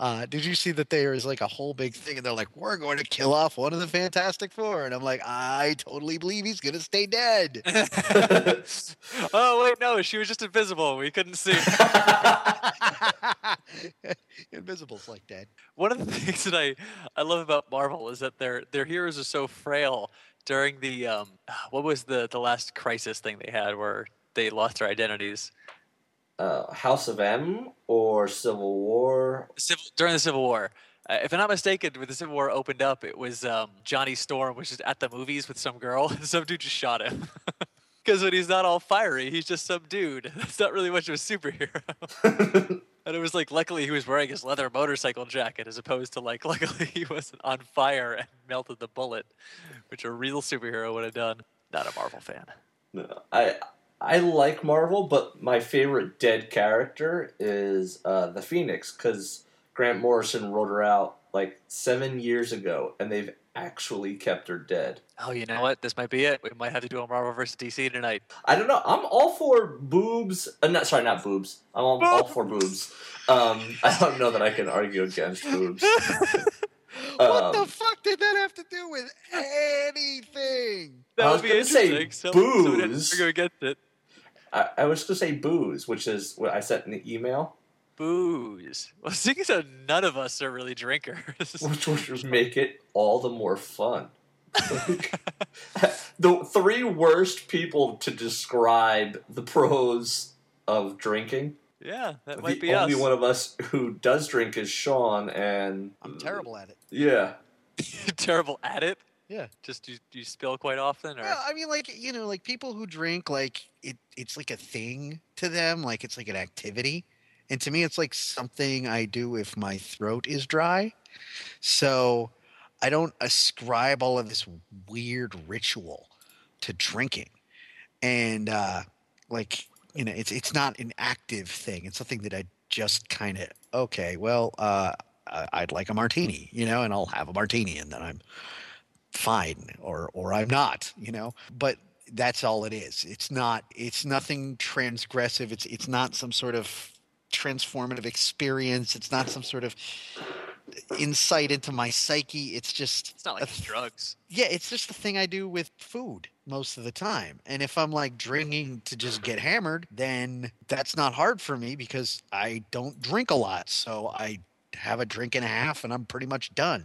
Uh, did you see that there is like a whole big thing, and they're like, "We're going to kill off one of the Fantastic Four. and I'm like, I totally believe he's gonna stay dead. oh wait, no, she was just invisible. We couldn't see. Invisible's like dead. One of the things that I, I love about Marvel is that their their heroes are so frail. During the um, what was the the last crisis thing they had where they lost their identities? Uh, House of M or Civil War. Civil, during the Civil War. Uh, if I'm not mistaken, when the Civil War opened up, it was um, Johnny Storm, which is at the movies with some girl, and some dude just shot him. Because when he's not all fiery, he's just some dude. That's not really much of a superhero. and it was like, luckily, he was wearing his leather motorcycle jacket, as opposed to like, luckily, he wasn't on fire and melted the bullet, which a real superhero would have done. Not a Marvel fan. No, I I like Marvel, but my favorite dead character is uh, the Phoenix because Grant Morrison wrote her out like seven years ago, and they've actually kept her dead. Oh, you know what? This might be it. We might have to do a Marvel versus DC tonight. I don't know. I'm all for boobs. Uh, not sorry, not boobs. I'm all, all for boobs. Um, I don't know that I can argue against boobs. what Um, the fuck did that have to do with anything? That I would was be gonna say interesting. Some- someone had to booze. argue against it. I, I was going to say booze, which is what I sent in the email, Booze. Well, seeing so none of us are really drinkers. which would make it all the more fun. the three worst people to describe the pros of drinking. yeah, that might the be only us. one of us who does drink is Sean, and I'm terrible at it. Yeah, Terrible at it. Yeah. Just you, you spill quite often, or Well, I mean, like you know, like people who drink, like it, it's like a thing to them, like it's like an activity, and to me, it's like something I do if my throat is dry. So, I don't ascribe all of this weird ritual to drinking, and uh, like you know, it's it's not an active thing. It's something that I just kind of okay. Well, uh, I'd like a martini, you know, and I'll have a martini, and then I'm fine or or I'm not, you know. But that's all it is. It's not it's nothing transgressive. It's it's not some sort of transformative experience. It's not some sort of insight into my psyche. It's just it's not like th- drugs. yeah, it's just the thing I do with food most of the time. And if I'm like drinking to just get hammered, then that's not hard for me because I don't drink a lot. So I have a drink and a half and I'm pretty much done.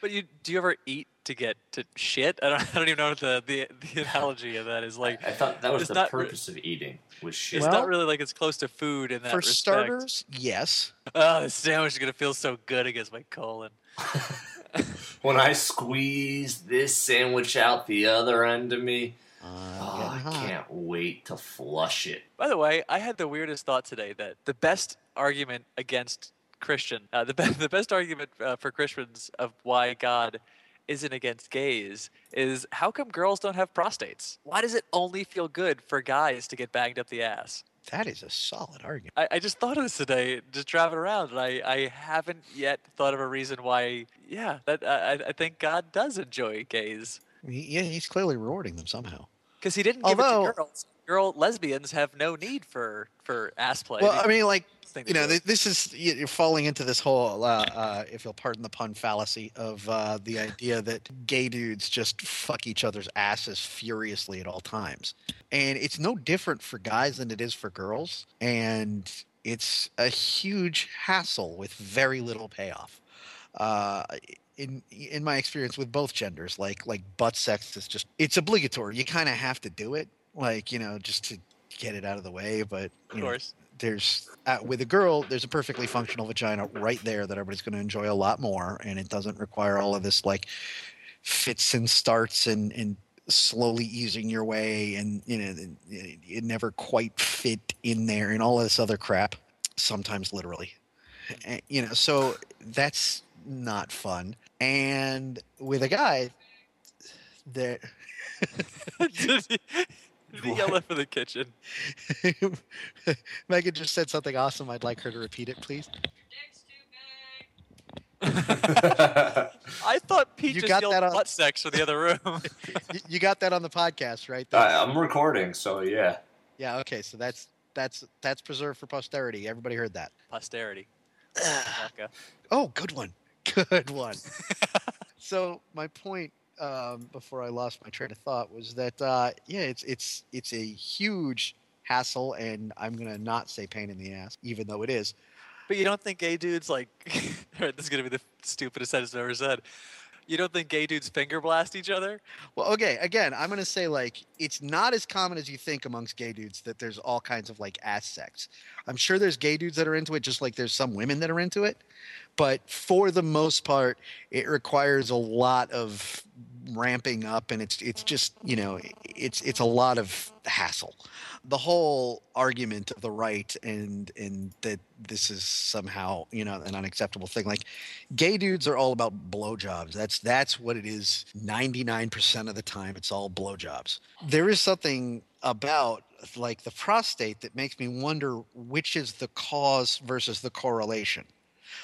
But you do you ever eat to get to shit? I don't, I don't even know what the, the the analogy of that is like. I thought that was the not purpose of eating was shit. It's Well, not really like it's close to food in that For respect. starters, yes. oh, the sandwich is gonna feel so good against my colon. when I squeeze this sandwich out the other end of me, Uh, oh, getting I can't wait to flush it. By the way, I had the weirdest thought today that the best argument against Christian, uh, the, be- the best argument uh, for Christians of why God isn't against gays is how come girls don't have prostates? Why does it only feel good for guys to get banged up the ass? That is a solid argument. I, I just thought of this today, just driving around, and I, I haven't yet thought of a reason why. Yeah, that I, I- think God does enjoy gays yeah, he's clearly rewarding them somehow. because he didn't give it to girls. Girl lesbians have no need for for ass play. Well, I mean, like you know, do. this is you- you're falling into this whole, uh, uh, if you'll pardon the pun, fallacy of uh, the idea that gay dudes just fuck each other's asses furiously at all times, and it's no different for guys than it is for girls, and it's a huge hassle with very little payoff. Uh, in in my experience with both genders, like like butt sex is just it's obligatory. You kind of have to do it, like you know, just to get it out of the way. But of you know, course. there's uh, with a girl there's a perfectly functional vagina right there that everybody's going to enjoy a lot more and it doesn't require all of this like fits and starts and and slowly easing your way and you know it, it never quite fit in there and all of this other crap sometimes literally And, you know so that's not fun and with a guy that did he, did he yell it for the kitchen? Megan just said something awesome. I'd like her to repeat it, please. I thought Pete You just got yelled that on- butt sex for the other room. You got that on the podcast, right? I, I'm recording, so yeah. Yeah. Okay. So that's that's that's preserved for posterity. Everybody heard that. Posterity. Wonka. Oh, good one. Good one. so my point um, before I lost my train of thought was that uh, yeah, it's it's it's a huge hassle, and I'm gonna not say pain in the ass, even though it is. But you don't think gay dudes like this is gonna be the stupidest sentence I've ever said. You don't think gay dudes finger blast each other? Well, okay, again, I'm gonna say like it's not as common as you think amongst gay dudes that there's all kinds of like ass sex. I'm sure there's gay dudes that are into it, just like there's some women that are into it. But for the most part, it requires a lot of ramping up, and it's it's just you know it's it's a lot of hassle. The whole argument of the right and and that this is somehow you know an unacceptable thing. Like gay dudes are all about blowjobs. That's that's what it is. Ninety nine percent of the time, it's all blowjobs. There is something about like the prostate that makes me wonder which is the cause versus the correlation.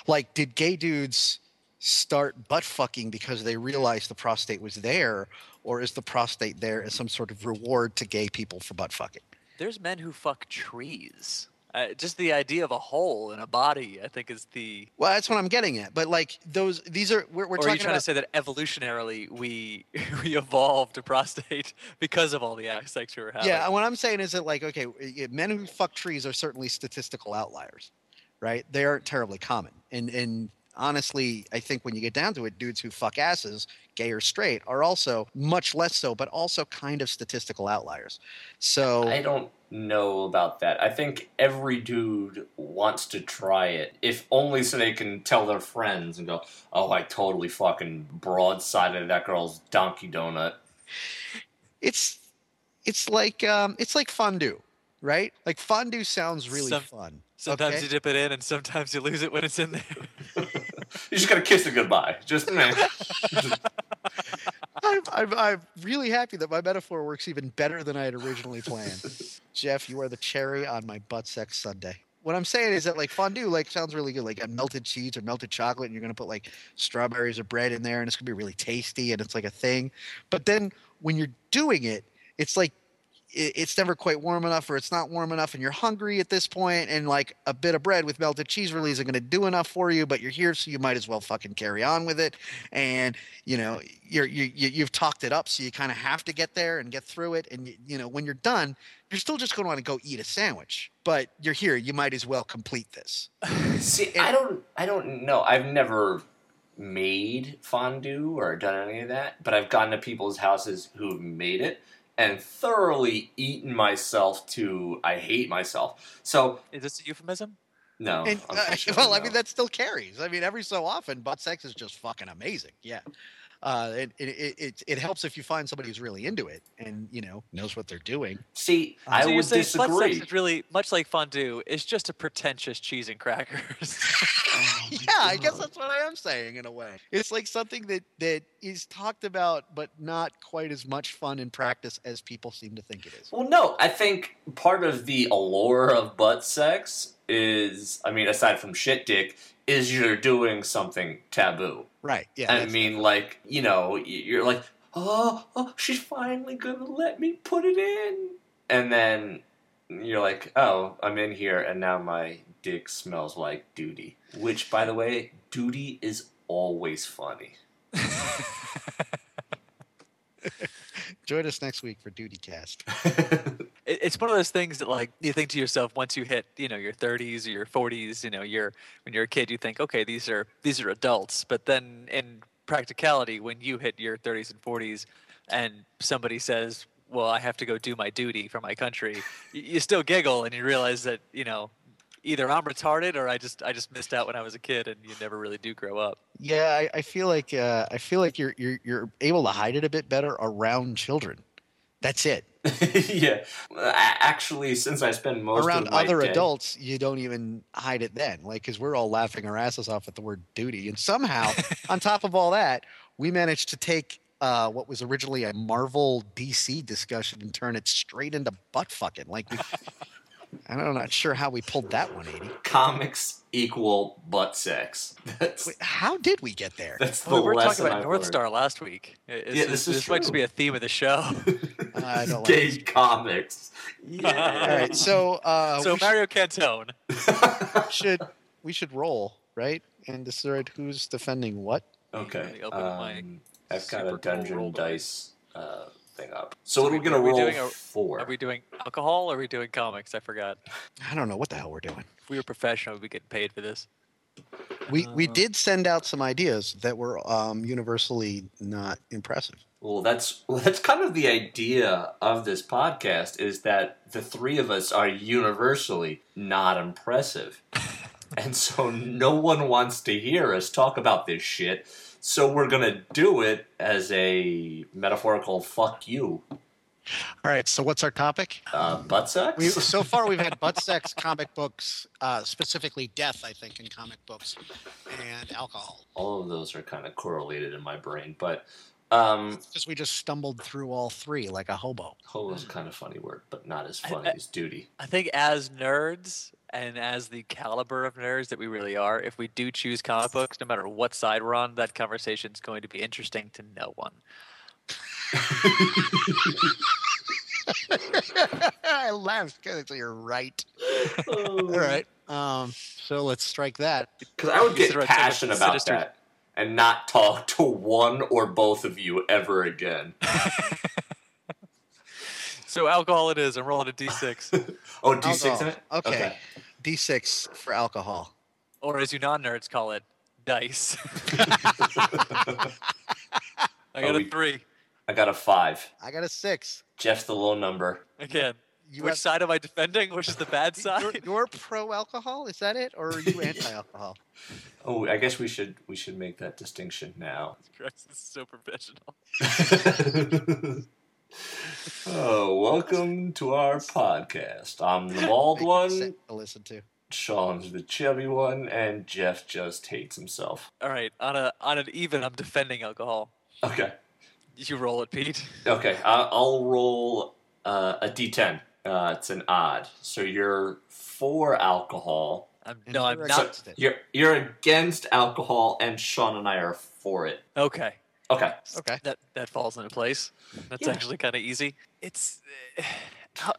Like, did gay dudes start butt fucking because they realized the prostate was there, or is the prostate there as some sort of reward to gay people for butt fucking? There's men who fuck trees. Uh, just the idea of a hole in a body, I think, is the. Well, that's what I'm getting at. But like those, these are we're, we're or are you trying about. to say that evolutionarily we we evolved a prostate because of all the acts sex we were having? Yeah, what I'm saying is that like okay, men who fuck trees are certainly statistical outliers, right? They aren't terribly common, and and honestly, I think when you get down to it, dudes who fuck asses, gay or straight, are also much less so, but also kind of statistical outliers. So I don't know about that. I think every dude wants to try it, if only so they can tell their friends and go, "Oh, I totally fucking broadsided that girl's donkey donut." it's it's like um, it's like fondue, right? Like fondue sounds really Some- fun. Sometimes okay? you dip it in, and sometimes you lose it when it's in there. You just gotta kiss it goodbye. Just meh. I'm, I'm, I'm really happy that my metaphor works even better than I had originally planned. Jeff, you are the cherry on my butt sex Sunday. What I'm saying is that like fondue like sounds really good, like a melted cheese or melted chocolate, and you're gonna put like strawberries or bread in there, and it's gonna be really tasty, and it's like a thing. But then when you're doing it, it's like it, it's never quite warm enough, or it's not warm enough, and you're hungry at this point, and like a bit of bread with melted cheese really isn't gonna do enough for you. But you're here, so you might as well fucking carry on with it, and you know you're you, you you've talked it up so you kind of have to get there and get through it and you, you know when you're done you're still just going to want to go eat a sandwich but you're here you might as well complete this See, I don't, I don't know. I've never made fondue or done any of that, but I've gone to people's houses who've made it and thoroughly eaten myself to I hate myself. So Is this a euphemism? no, and uh, unfortunately, well i mean that still carries i mean every so often butt sex is just fucking amazing yeah uh, it, it, it, it, it helps if you find somebody who's really into it and you know knows what they're doing See, I so would saying butt disagree. sex is really much like fondue. It's just a pretentious cheese and crackers. yeah i guess that's what i am saying in a way it's like something that that is talked about but not quite as much fun in practice as people seem to think it is Well, no, I think part of the allure of butt sex is, I mean, aside from shit dick, is you're doing something taboo. right yeah I that's- mean, like, you know, you're like, oh, oh, she's finally gonna let me put it in. And then you're like, oh, I'm in here, and now my dick smells like duty. Which, by the way, duty is always funny. join us next week for duty cast it's one of those things that like you think to yourself once you hit you know your 30s or your 40s you know you're when you're a kid you think okay these are these are adults but then in practicality when you hit your 30s and 40s and somebody says well i have to go do my duty for my country you, you still giggle and you realize that you know either i'm retarded or i just i just missed out when i was a kid and you never really do grow up Yeah, I, I feel like uh, I feel like you're you're you're able to hide it a bit better around children. That's it. yeah. Actually, since I spend most around of my time around other day- adults, you don't even hide it then, like because we're all laughing our asses off at the word duty, and somehow, on top of all that, we managed to take uh, what was originally a Marvel DC discussion and turn it straight into butt fucking. Like we, I'm not sure how we pulled that 180. comics equal butt sex. That's Wait, how did we get there? that's the Well, we were talking about I've North learned. Star last week. Is Yeah, this, this is this might just be a theme of the show. I don't Gay this. comics. Yeah. All right, so uh, so we should- Mario Cantone. should we should roll right? And decide who's defending what. Okay. Let me open my Um, I've got a super cool dungeon dice uh, thing up. So So, what are we we- gonna we roll doing a- for? Are we doing alcohol or are we doing comics? I forgot. I don't know what the hell we're doing. If we were professional, we'd be getting paid for this. We we Uh. did send out some ideas that were um, universally not impressive. Well, that's well, that's kind of the idea of this podcast is that the three of us are universally not impressive. and so no one wants to hear us talk about this shit. So we're going to do it as a metaphorical fuck you. All right. So what's our topic? Uh, butt sex? We, so far, we've had butt sex, comic books, uh, specifically death, I think, in comic books, and alcohol. All of those are kind of correlated in my brain, but um Because we just stumbled through all three like a hobo. hoe is kind of funny word, but not as funny I- as duty. I think as nerds and as the caliber of nerds that we really are, if we do choose comic books, no matter what side we're on, that conversation is going to be interesting to no one. I laughed because you're right. All All right. Um. So let's strike that. Because I would get Consider it so much passionate about sinister- that and not talk to one or both of you ever again. So alcohol it is. I'm rolling a d6. Oh, D6 in it? Okay. D6 for alcohol. or as you non-nerds call it, dice. I got Oh, a three. I got a five. I got a six. Jeff's the low number. Again, You which have- side am I defending? Which is the bad You're, side? you're pro-alcohol, is that it, or are you anti-alcohol? Oh, I guess we should we should make that distinction now. Christ, this is so professional. oh, welcome to our podcast. I'm the bald one, to listen to. Sean's the chubby one, and Jeff just hates himself. All right, on a on an even, I'm defending alcohol. Okay. You roll it, Pete. Okay, I- I'll roll uh, a d10. Uh, it's an odd. So you're for alcohol. I'm, no, I'm you're not. against it. You're you're against alcohol, and Sean and I are for it. Okay, Okay. Okay. that that falls into place. That's Yeah. actually kind of easy. It's. uh,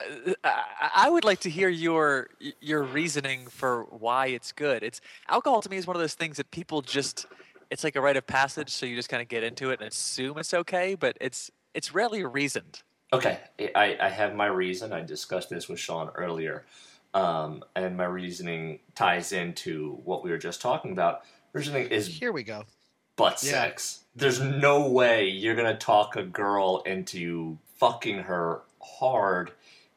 I I would like to hear your your reasoning for why it's good. It's alcohol to me is one of those things that people just. It's like a rite of passage, so you just kind of get into it and assume it's okay, but it's it's rarely reasoned. Okay. I, I have my reason. I discussed this with Sean earlier. Um, and my reasoning ties into what we were just talking about. Reasoning is Here we go. butt Yeah. sex. There's no way you're gonna talk a girl into fucking her hard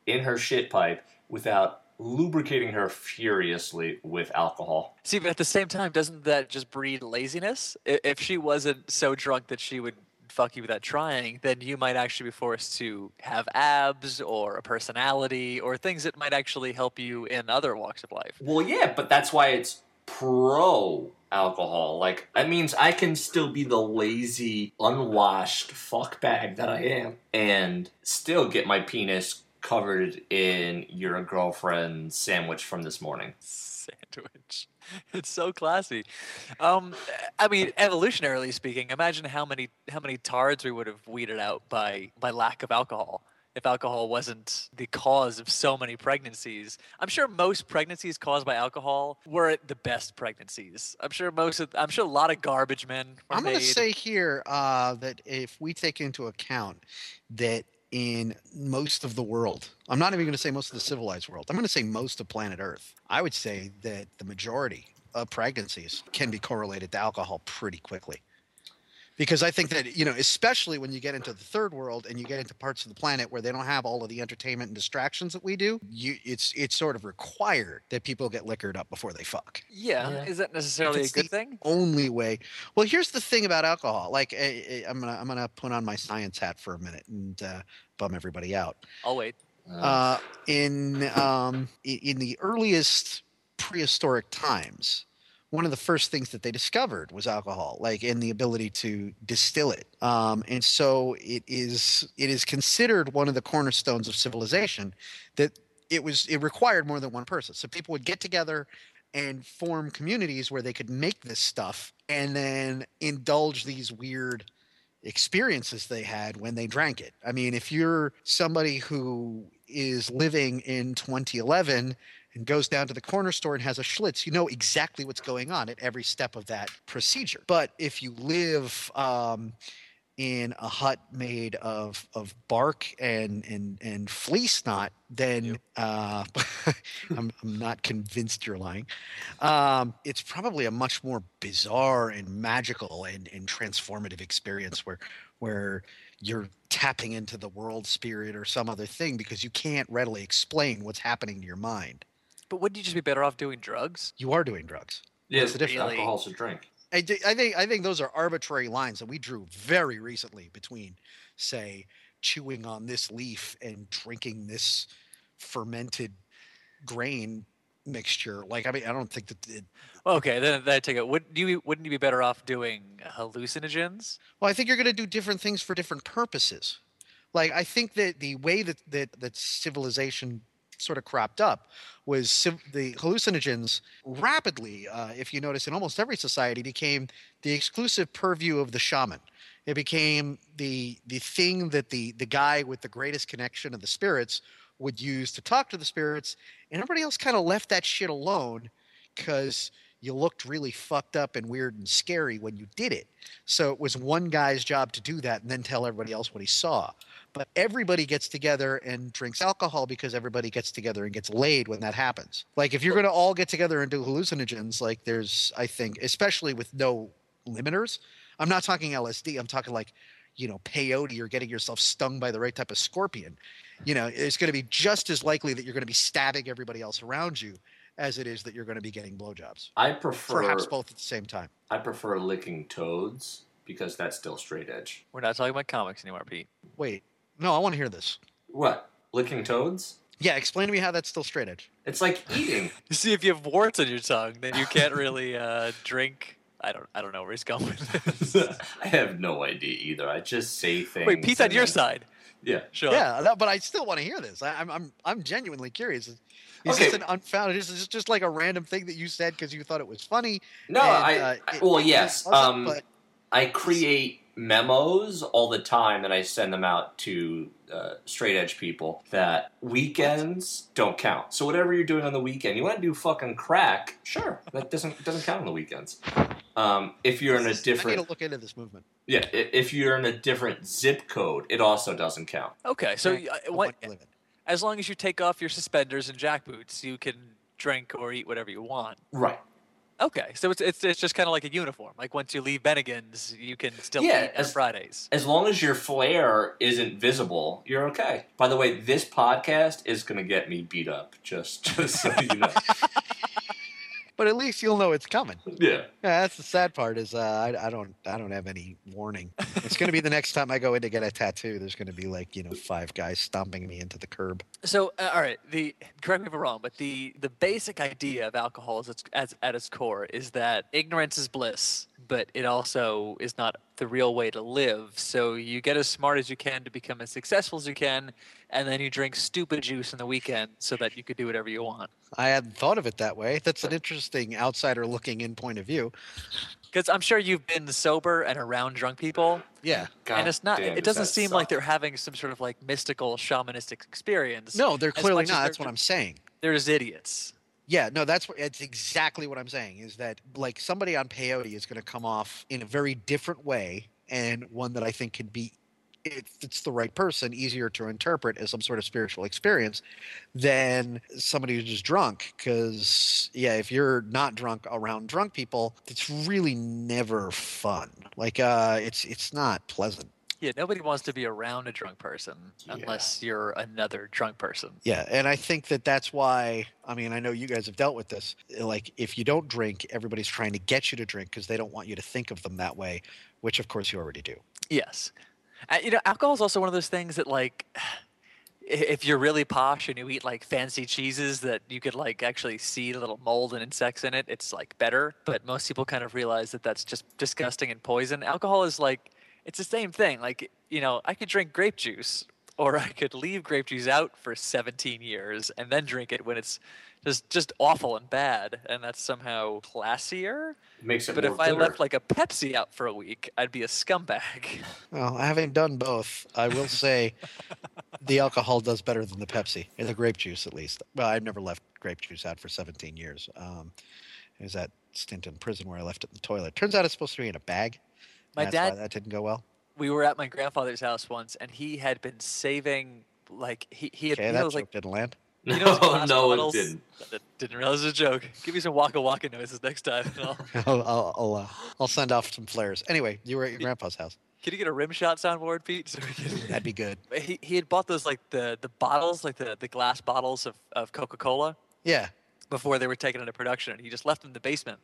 in her shit pipe without lubricating her furiously with alcohol. See, but at the same time, doesn't that just breed laziness? If she wasn't so drunk that she would fuck you without trying, then you might actually be forced to have abs or a personality or things that might actually help you in other walks of life. Well, yeah, but that's why it's pro alcohol. Like that means I can still be the lazy, unwashed fuck bag that I am, and still get my penis covered in your girlfriend's sandwich from this morning. Sandwich. It's so classy. Um, I mean, evolutionarily speaking, imagine how many how many tards we would have weeded out by by lack of alcohol. If alcohol wasn't the cause of so many pregnancies, I'm sure most pregnancies caused by alcohol were the best pregnancies. I'm sure most of, I'm sure a lot of garbage men were I'm going to say here uh, that if we take into account that in most of the world, I'm not even going to say most of the civilized world, I'm going to say most of planet Earth, I would say that the majority of pregnancies can be correlated to alcohol pretty quickly. Because I think that, you know, especially when you get into the third world and you get into parts of the planet where they don't have all of the entertainment and distractions that we do, you it's it's sort of required that people get liquored up before they fuck yeah, Yeah. is that necessarily a good the thing? only way. Well, here's the thing about alcohol. Like, eh, eh, I'm gonna I'm gonna put on my science hat for a minute and uh, bum everybody out. I'll wait. Uh, in um, in the earliest prehistoric times, one of the first things that they discovered was alcohol, like and the ability to distill it. Um, and so it is it is considered one of the cornerstones of civilization that it was it required more than one person. So people would get together and form communities where they could make this stuff and then indulge these weird experiences they had when they drank it. I mean, if you're somebody who is living in 2011 and goes down to the corner store and has a Schlitz, you know exactly what's going on at every step of that procedure. But if you live um, in a hut made of of bark and and and flea snot, then uh, I'm, I'm not convinced you're lying. Um, it's probably a much more bizarre and magical and, and transformative experience where where you're tapping into the world spirit or some other thing because you can't readily explain what's happening to your mind. But wouldn't you just be better off doing drugs? You are doing drugs. Yeah, What's the difference? Really? alcohol's a drink. I, thi- I think I think those are arbitrary lines that we drew very recently between, say, chewing on this leaf and drinking this fermented grain mixture. Like I mean, I don't think that. It, Okay, then, then I take it. Wouldn't you wouldn't you be better off doing hallucinogens? well, I think you're going to do different things for different purposes. Like I think that the way that that that civilization sort of cropped up was the hallucinogens rapidly, uh, if you notice, in almost every society, became the exclusive purview of the shaman. It became the the thing that the the guy with the greatest connection of the spirits would use to talk to the spirits, and everybody else kind of left that shit alone because you looked really fucked up and weird and scary when you did it. So it was one guy's job to do that and then tell everybody else what he saw. But everybody gets together and drinks alcohol because everybody gets together and gets laid when that happens. Like if you're going to all get together and do hallucinogens, like there's, I think, especially with no limiters. I'm not talking LSD. I'm talking like, you know, peyote or getting yourself stung by the right type of scorpion. You know, it's going to be just as likely that you're going to be stabbing everybody else around you as it is that you're going to be getting blowjobs. I prefer Perhaps both at the same time. I prefer licking toads because that's still straight edge. We're not talking about comics anymore, Pete. Wait, no, I want to hear this. What? Licking toads? Yeah, explain to me how that's still straight edge. It's like eating. You see, if you have warts on your tongue, then you can't really uh, drink. I don't. I don't know where he's going with this. I have no idea either. I just say things. Wait, Pete's on your then- side. Yeah. Sure. Yeah, that, but I still want to hear this. I, I'm I'm I'm genuinely curious. Is is Okay. this an unfounded? Is this just like a random thing that you said because you thought it was funny? No, and, I, uh, I- well, it yes. wasn't, Um, but I create memos all the time, that I send them out to uh, straight edge people. That weekends don't count. So whatever you're doing on the weekend, you want to do fucking crack? Sure, that doesn't doesn't count on the weekends. Um, if you're in a this is- I need different, to look into this movement. yeah, if you're in a different zip code, it also doesn't count. Okay. So, Yeah, uh, what, you live in. as long as you take off your suspenders and jackboots, you can drink or eat whatever you want. Right. Okay. So it's it's, it's just kind of like a uniform. Like once you leave Bennigan's, you can still Yeah, eat on as- Fridays. As long as your flare isn't visible, you're okay. By the way, this podcast is going to get me beat up. Just, just so you know. But at least you'll know it's coming. yeah. Yeah, that's the sad part. Is uh, I, I don't I don't have any warning. It's going to be the next time I go in to get a tattoo. There's going to be like you know five guys stomping me into the curb. So, uh, all right. The correct me if I'm wrong, but the the basic idea of alcohol is its, as, at its core is that ignorance is bliss, but it also is not the real way to live. So you get as smart as you can to become as successful as you can, and then you drink stupid juice on the weekend so that you could do whatever you want. I hadn't thought of it that way. That's an interesting outsider looking in point of view. Because I'm sure you've been sober and around drunk people, Yeah. God and it's not. damn, it does doesn't that seem like they're having some sort of like mystical shamanistic experience. No, they're clearly not. they're That's what I'm saying. They're just idiots. Yeah, no, that's it's exactly what I'm saying is that like somebody on peyote is going to come off in a very different way and one that I think can be if it's the right person easier to interpret as some sort of spiritual experience than somebody who's just drunk cuz yeah, if you're not drunk around drunk people, it's really never fun. Like uh it's it's not pleasant. Yeah, nobody wants to be around a drunk person Yeah. unless you're another drunk person. Yeah, and I think that that's why. I mean, I know you guys have dealt with this. Like, if you don't drink, everybody's trying to get you to drink because they don't want you to think of them that way, which of course you already do. Yes. Uh, you know, alcohol is also one of those things that, like, if you're really posh and you eat like fancy cheeses that you could like actually see little mold and insects in it, it's like better. But most people kind of realize that that's just disgusting and poison. Alcohol is like, it's the same thing. Like, you know, I could drink grape juice or I could leave grape juice out for 17 years and then drink it when it's just just awful and bad, and that's somehow classier. Makes it But more if I left like a Pepsi out for a week, I'd be a scumbag. Well, having done both, I will say the alcohol does better than the Pepsi, and the grape juice at least. Well, I've never left grape juice out for 17 years. Um, it was that stint in prison where I left it in the toilet. Turns out it's supposed to be in a bag. And My that's why dad that didn't go well. we were at my grandfather's house once, and he had been saving like he he had Okay, you that know, joke like didn't land. you know those no, glass no, it didn't. I didn't realize it was a joke. Give me some waka waka noises next time. and I'll- I'll I'll I'll, uh, I'll send off some flares. Anyway, you were at your grandpa's house. Can you get a rim shot soundboard, Pete? So can- That'd be good. he he had bought those like the the bottles, like the the glass bottles of of Coca Cola Yeah. before they were taken into production, and he just left them in the basement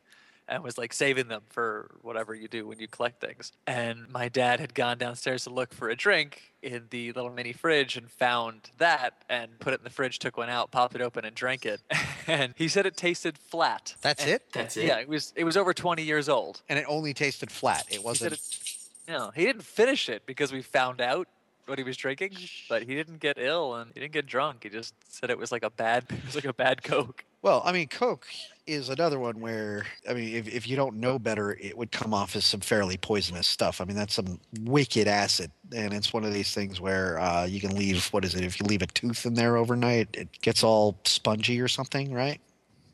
and was like saving them for whatever you do when you collect things. And my dad had gone downstairs to look for a drink in the little mini fridge and found that and put it in the fridge, took one out, popped it open, and drank it. And he said it tasted flat. That's And- it. That's it. Yeah, it was it was over 20 years old. And it only tasted flat. It He said wasn't. it, no, he didn't finish it because we found out what he was drinking, but he didn't get ill and he didn't get drunk. He just said it was like a bad, it was like a bad Coke. Well, I mean, Coke is another one where, I mean, if, if you don't know better, it would come off as some fairly poisonous stuff. I mean, that's some wicked acid. And it's one of these things where uh, you can leave, what is it? If you leave a tooth in there overnight, it gets all spongy or something, right?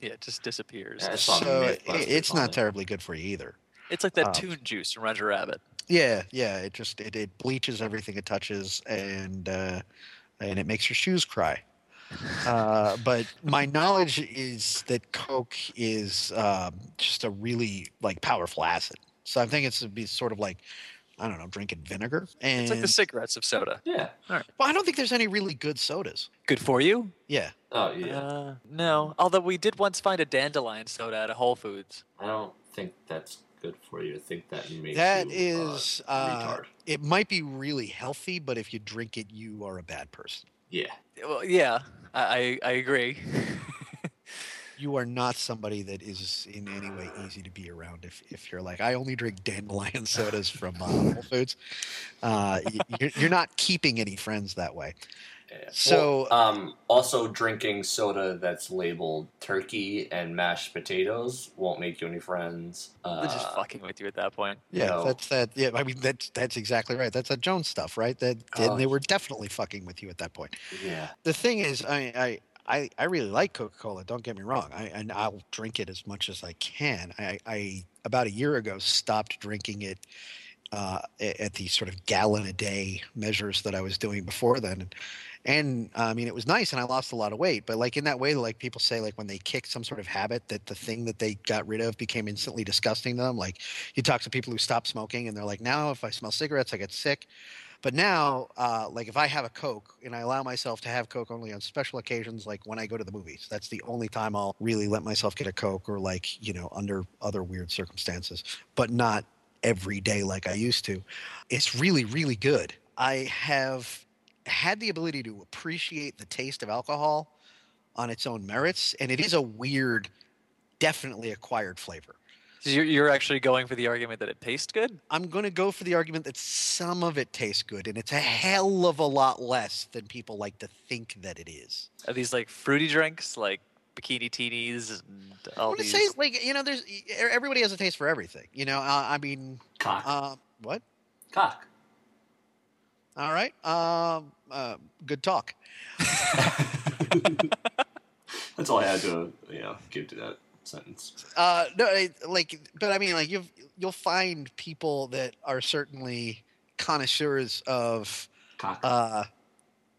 Yeah, it just disappears. Yeah, it's So it, it's not terribly good for you either. It's like that Uh, tune juice from Roger Rabbit. Yeah, yeah. It just it, it bleaches everything it touches, and uh, and it makes your shoes cry. Uh, but my knowledge is that Coke is um, just a really like powerful acid. So I think it's to be sort of like I don't know, drinking vinegar. And It's like the cigarettes of soda. Yeah. All right. well, I don't think there's any really good sodas. Good for you? Yeah, Oh yeah. Uh, no. Although we did once find a dandelion soda at a Whole Foods. I don't think that's good for you. I think that makes that you, uh, is. Uh, retard. it might be really healthy, but if you drink it, you are a bad person. Yeah. Well, yeah, I I, I agree. you are not somebody that is in any way easy to be around if, if you're like i only drink dandelion sodas from uh, whole foods uh, you're, you're not keeping any friends that way yeah. So- Well, um, also drinking soda that's labeled turkey and mashed potatoes won't make you any friends. Uh, They're just fucking with you at that point. yeah No. that's that yeah i mean that's that's exactly right that's that jones stuff right that and Oh. they were definitely fucking with you at that point Yeah. the thing is i i I, I really like Coca-Cola. Don't get me wrong. I and I'll drink it as much as I can. I, I about a year ago stopped drinking it uh, at the sort of gallon a day measures that I was doing before then, and, and I mean it was nice, and I lost a lot of weight. But like in that way, like people say, like when they kick some sort of habit, that the thing that they got rid of became instantly disgusting to them. Like you talk to people who stop smoking, and they're like, now if I smell cigarettes, I get sick. But now, uh, like if I have a Coke and I allow myself to have Coke only on special occasions, like when I go to the movies, that's the only time I'll really let myself get a Coke or like, you know, under other weird circumstances, but not every day like I used to. It's really, really good. I have had the ability to appreciate the taste of alcohol on its own merits, and it is a weird, definitely acquired flavor. So you're, you're actually going for the argument that it tastes good? I'm going to go for the argument that some of it tastes good, and it's a hell of a lot less than people like to think that it is. Are these like fruity drinks, like bikini teenies and I all want to these? say, like, you know, there's e- everybody has a taste for everything. You know, uh, I mean, Cock. uh, what? Cock. All right, um, uh, good talk. That's all I had to, you know, give to that sentence. Uh, no, like, but I mean, like, you've you'll find people that are certainly connoisseurs of Cock. uh,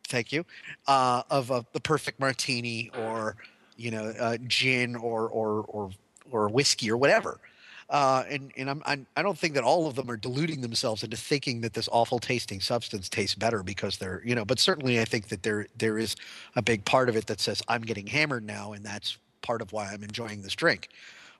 thank you, uh, of the perfect martini or you know uh, gin or or or or whiskey or whatever. Uh, and and I'm, I'm I don't think that all of them are deluding themselves into thinking that this awful tasting substance tastes better because they're you know. But certainly, I think that there there is a big part of it that says I'm getting hammered now, and that's part of why I'm enjoying this drink.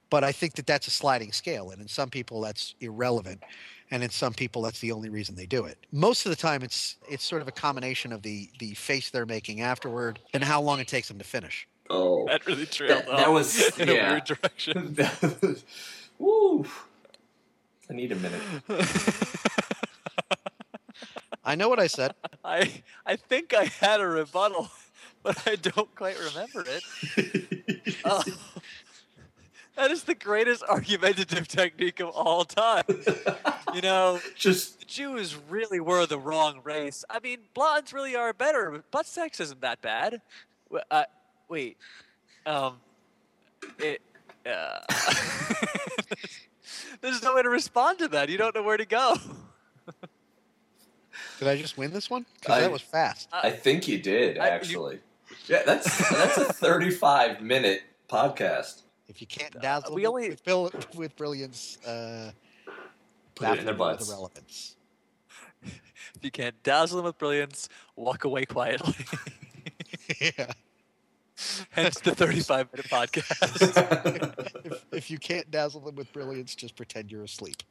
But I think that that's a sliding scale, and in some people that's irrelevant, and in some people that's the only reason they do it. Most of the time, it's it's sort of a combination of the the face they're making afterward and how long it takes them to finish. oh. that really trailed That- that was- in a yeah. weird direction. Woo. I need a minute. I know what I said. I I think I had a rebuttal, but I don't quite remember it. Oh, that is the greatest argumentative technique of all time. You know, Just the Jews really were the wrong race. I mean, blondes really are better. but Butt sex isn't that bad. Uh, wait, um, it. Uh, there's no way to respond to that. You don't know where to go. Did I just win this one? Because that was fast. I think you did I- you- actually. Yeah, that's that's a 35 minute podcast. If you can't dazzle we with- only- with, bill- with brilliance, uh, Put it in their baffle them with butts. irrelevance. If you can't dazzle them with brilliance, walk away quietly. yeah. Hence the 35 minute podcast. if, if you can't dazzle them with brilliance, just pretend you're asleep.